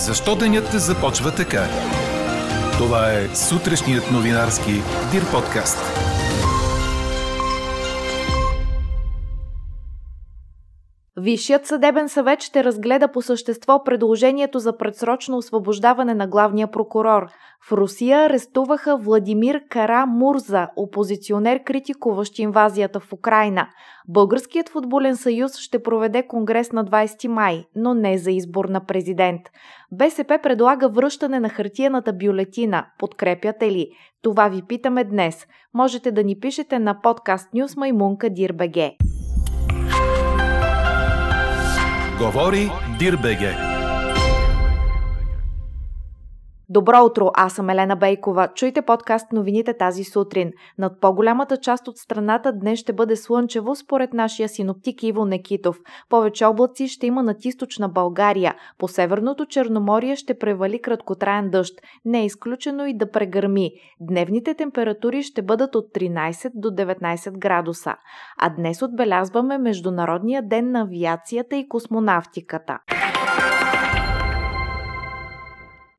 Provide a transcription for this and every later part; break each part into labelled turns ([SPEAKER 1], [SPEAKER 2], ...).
[SPEAKER 1] Защо денят започва така? Това е сутрешният новинарски Дир подкаст.
[SPEAKER 2] Висшият съдебен съвет ще разгледа по същество предложението за предсрочно освобождаване на главния прокурор. В Русия арестуваха Владимир Кара Мурза, опозиционер, критикуващ инвазията в Украина. Българският футболен съюз ще проведе конгрес на 20 май, но не за избор на президент. БСП предлага връщане на хартияната бюлетина. Подкрепяте ли? Това ви питаме днес. Можете да ни пишете на подкаст Нюс Маймунка Дирбеге.
[SPEAKER 1] Говори Дирбеге.
[SPEAKER 2] Добро утро, аз съм Елена Бейкова. Чуйте подкаст новините тази сутрин. Над по-голямата част от страната днес ще бъде слънчево според нашия синоптик Иво Некитов. Повече облаци ще има над източна България. По северното Черноморие ще превали краткотраен дъжд. Не е изключено и да прегърми. Дневните температури ще бъдат от 13 до 19 градуса. А днес отбелязваме Международния ден на авиацията и космонавтиката.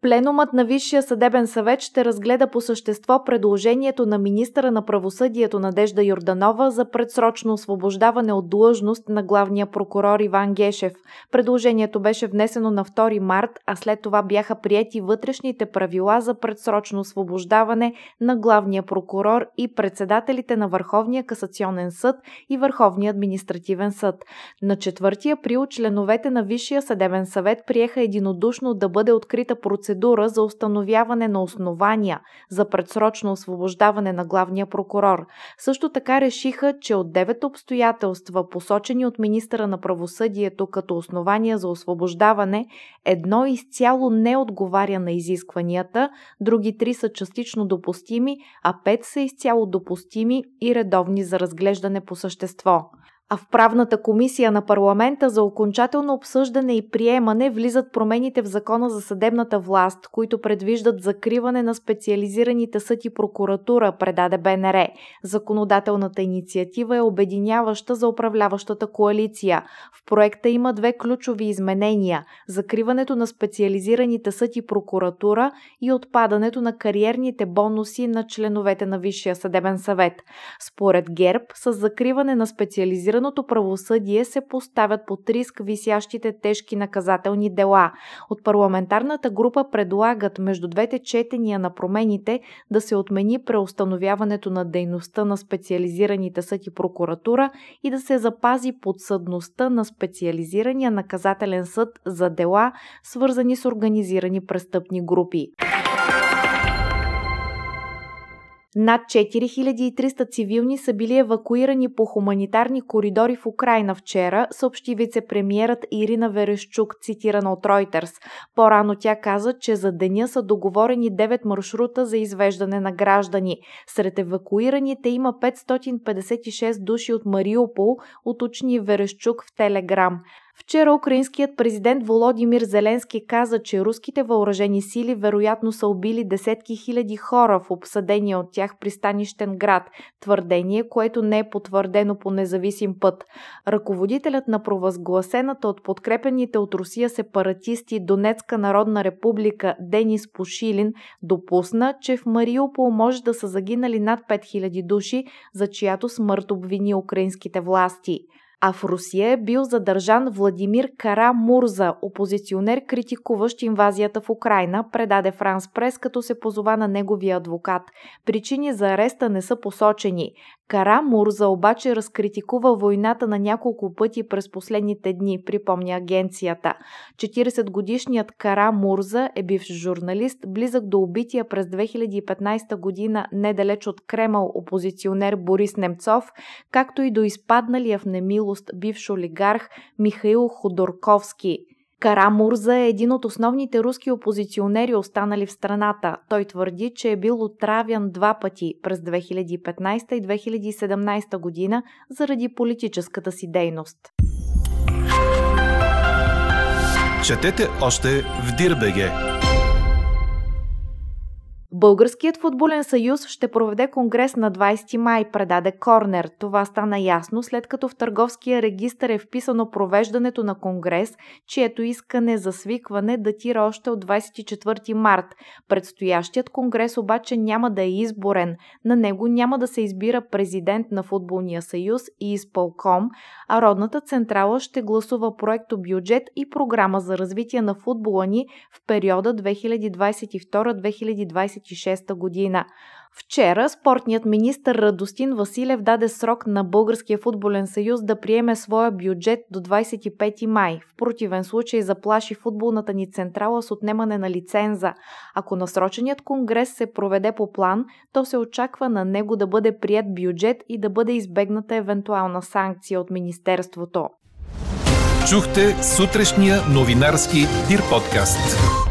[SPEAKER 2] Пленумът на Висшия съдебен съвет ще разгледа по същество предложението на министъра на правосъдието Надежда Йорданова за предсрочно освобождаване от длъжност на главния прокурор Иван Гешев. Предложението беше внесено на 2 март, а след това бяха приети вътрешните правила за предсрочно освобождаване на главния прокурор и председателите на Върховния касационен съд и Върховния административен съд. На 4 април членовете на Висшия съдебен съвет приеха единодушно да бъде открита процедура процедура за установяване на основания за предсрочно освобождаване на главния прокурор. Също така решиха, че от девет обстоятелства, посочени от министъра на правосъдието като основания за освобождаване, едно изцяло не отговаря на изискванията, други три са частично допустими, а пет са изцяло допустими и редовни за разглеждане по същество а в правната комисия на парламента за окончателно обсъждане и приемане влизат промените в закона за съдебната власт, които предвиждат закриване на специализираните съд и прокуратура, предаде БНР. Законодателната инициатива е обединяваща за управляващата коалиция. В проекта има две ключови изменения – закриването на специализираните съд и прокуратура и отпадането на кариерните бонуси на членовете на Висшия съдебен съвет. Според ГЕРБ, с закриване на специализираните ефективното правосъдие се поставят под риск висящите тежки наказателни дела. От парламентарната група предлагат между двете четения на промените да се отмени преустановяването на дейността на специализираните съд и прокуратура и да се запази подсъдността на специализирания наказателен съд за дела, свързани с организирани престъпни групи. Над 4300 цивилни са били евакуирани по хуманитарни коридори в Украина вчера, съобщи вице-премьерът Ирина Верещук, цитирана от Reuters. По-рано тя каза, че за деня са договорени 9 маршрута за извеждане на граждани. Сред евакуираните има 556 души от Мариупол, уточни Верещук в Телеграм. Вчера украинският президент Володимир Зеленски каза, че руските въоръжени сили вероятно са убили десетки хиляди хора в обсъдения от тях пристанищен град, твърдение, което не е потвърдено по независим път. Ръководителят на провъзгласената от подкрепените от Русия сепаратисти Донецка народна република Денис Пошилин допусна, че в Мариупол може да са загинали над 5000 души, за чиято смърт обвини украинските власти а в Русия е бил задържан Владимир Кара Мурза, опозиционер, критикуващ инвазията в Украина, предаде Франс Прес, като се позова на неговия адвокат. Причини за ареста не са посочени. Кара Мурза обаче разкритикува войната на няколко пъти през последните дни, припомня агенцията. 40-годишният Кара Мурза е бивш журналист, близък до убития през 2015 година недалеч от Кремъл опозиционер Борис Немцов, както и до изпадналия в немилост бивш олигарх Михаил Ходорковски – Кара Мурза е един от основните руски опозиционери, останали в страната. Той твърди, че е бил отравян два пъти през 2015 и 2017 година заради политическата си дейност.
[SPEAKER 1] Четете още в Дирбеге!
[SPEAKER 2] Българският футболен съюз ще проведе конгрес на 20 май, предаде Корнер. Това стана ясно след като в търговския регистр е вписано провеждането на конгрес, чието искане за свикване датира още от 24 март. Предстоящият конгрес обаче няма да е изборен. На него няма да се избира президент на Футболния съюз и изпълком, а Родната централа ще гласува проекто бюджет и програма за развитие на футбола ни в периода 2022-2026 2026 година. Вчера спортният министр Радостин Василев даде срок на Българския футболен съюз да приеме своя бюджет до 25 май. В противен случай заплаши футболната ни централа с отнемане на лиценза. Ако насроченият конгрес се проведе по план, то се очаква на него да бъде прият бюджет и да бъде избегната евентуална санкция от Министерството.
[SPEAKER 1] Чухте сутрешния новинарски Дир подкаст.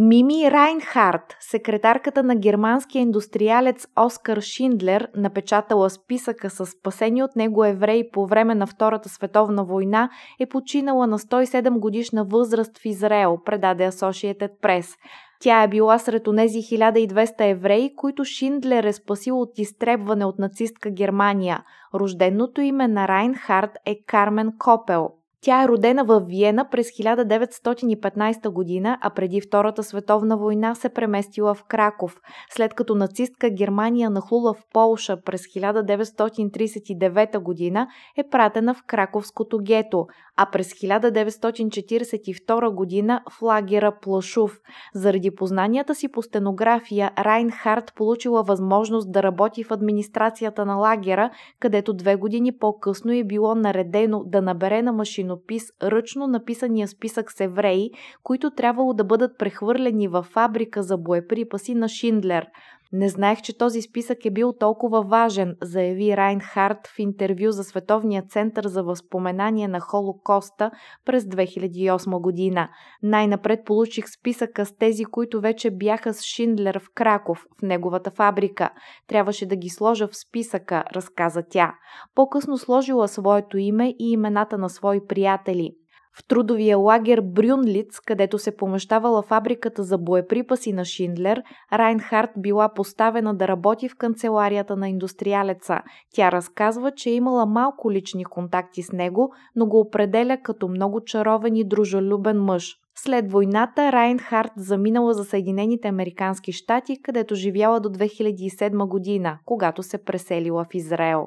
[SPEAKER 2] Мими Райнхард, секретарката на германския индустриалец Оскар Шиндлер, напечатала списъка с спасени от него евреи по време на Втората световна война, е починала на 107 годишна възраст в Израел, предаде Associated Press. Тя е била сред онези 1200 евреи, които Шиндлер е спасил от изтребване от нацистка Германия. Рожденото име на Райнхард е Кармен Копел. Тя е родена в Виена през 1915 година, а преди Втората световна война се преместила в Краков. След като нацистка Германия нахлула в Полша през 1939 година, е пратена в Краковското гето, а през 1942 година в лагера Плашув. Заради познанията си по стенография, Райнхард получила възможност да работи в администрацията на лагера, където две години по-късно е било наредено да набере на машина машинопис ръчно написания списък с евреи, които трябвало да бъдат прехвърлени във фабрика за боеприпаси на Шиндлер. Не знаех, че този списък е бил толкова важен, заяви Райнхард в интервю за Световния център за възпоменание на Холокоста през 2008 година. Най-напред получих списъка с тези, които вече бяха с Шиндлер в Краков, в неговата фабрика. Трябваше да ги сложа в списъка, разказа тя. По-късно сложила своето име и имената на свои приятели. В трудовия лагер Брюнлиц, където се помещавала фабриката за боеприпаси на Шиндлер, Райнхард била поставена да работи в канцеларията на индустриалеца. Тя разказва, че е имала малко лични контакти с него, но го определя като много чаровен и дружелюбен мъж. След войната Райнхард заминала за Съединените Американски щати, където живяла до 2007 година, когато се преселила в Израел.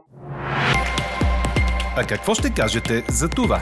[SPEAKER 1] А какво ще кажете за това?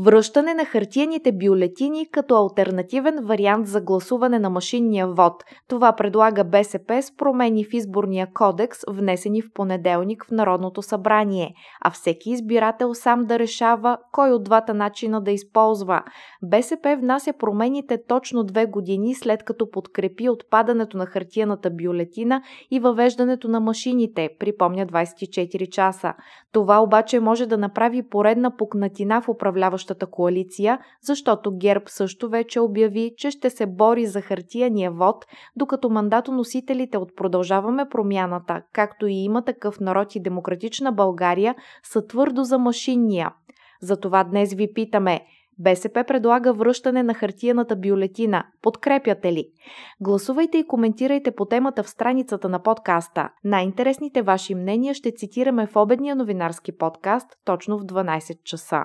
[SPEAKER 2] Връщане на хартияните бюлетини като альтернативен вариант за гласуване на машинния вод. Това предлага БСП с промени в изборния кодекс, внесени в понеделник в Народното събрание, а всеки избирател сам да решава кой от двата начина да използва. БСП внася промените точно две години след като подкрепи отпадането на хартияната бюлетина и въвеждането на машините, припомня 24 часа. Това обаче може да направи поредна пукнатина в управляващата управляващата коалиция, защото ГЕРБ също вече обяви, че ще се бори за хартияния вод, докато мандатоносителите от Продължаваме промяната, както и има такъв народ и демократична България, са твърдо за машинния. Затова днес ви питаме – БСП предлага връщане на хартияната бюлетина. Подкрепяте ли? Гласувайте и коментирайте по темата в страницата на подкаста. Най-интересните ваши мнения ще цитираме в обедния новинарски подкаст точно в 12 часа.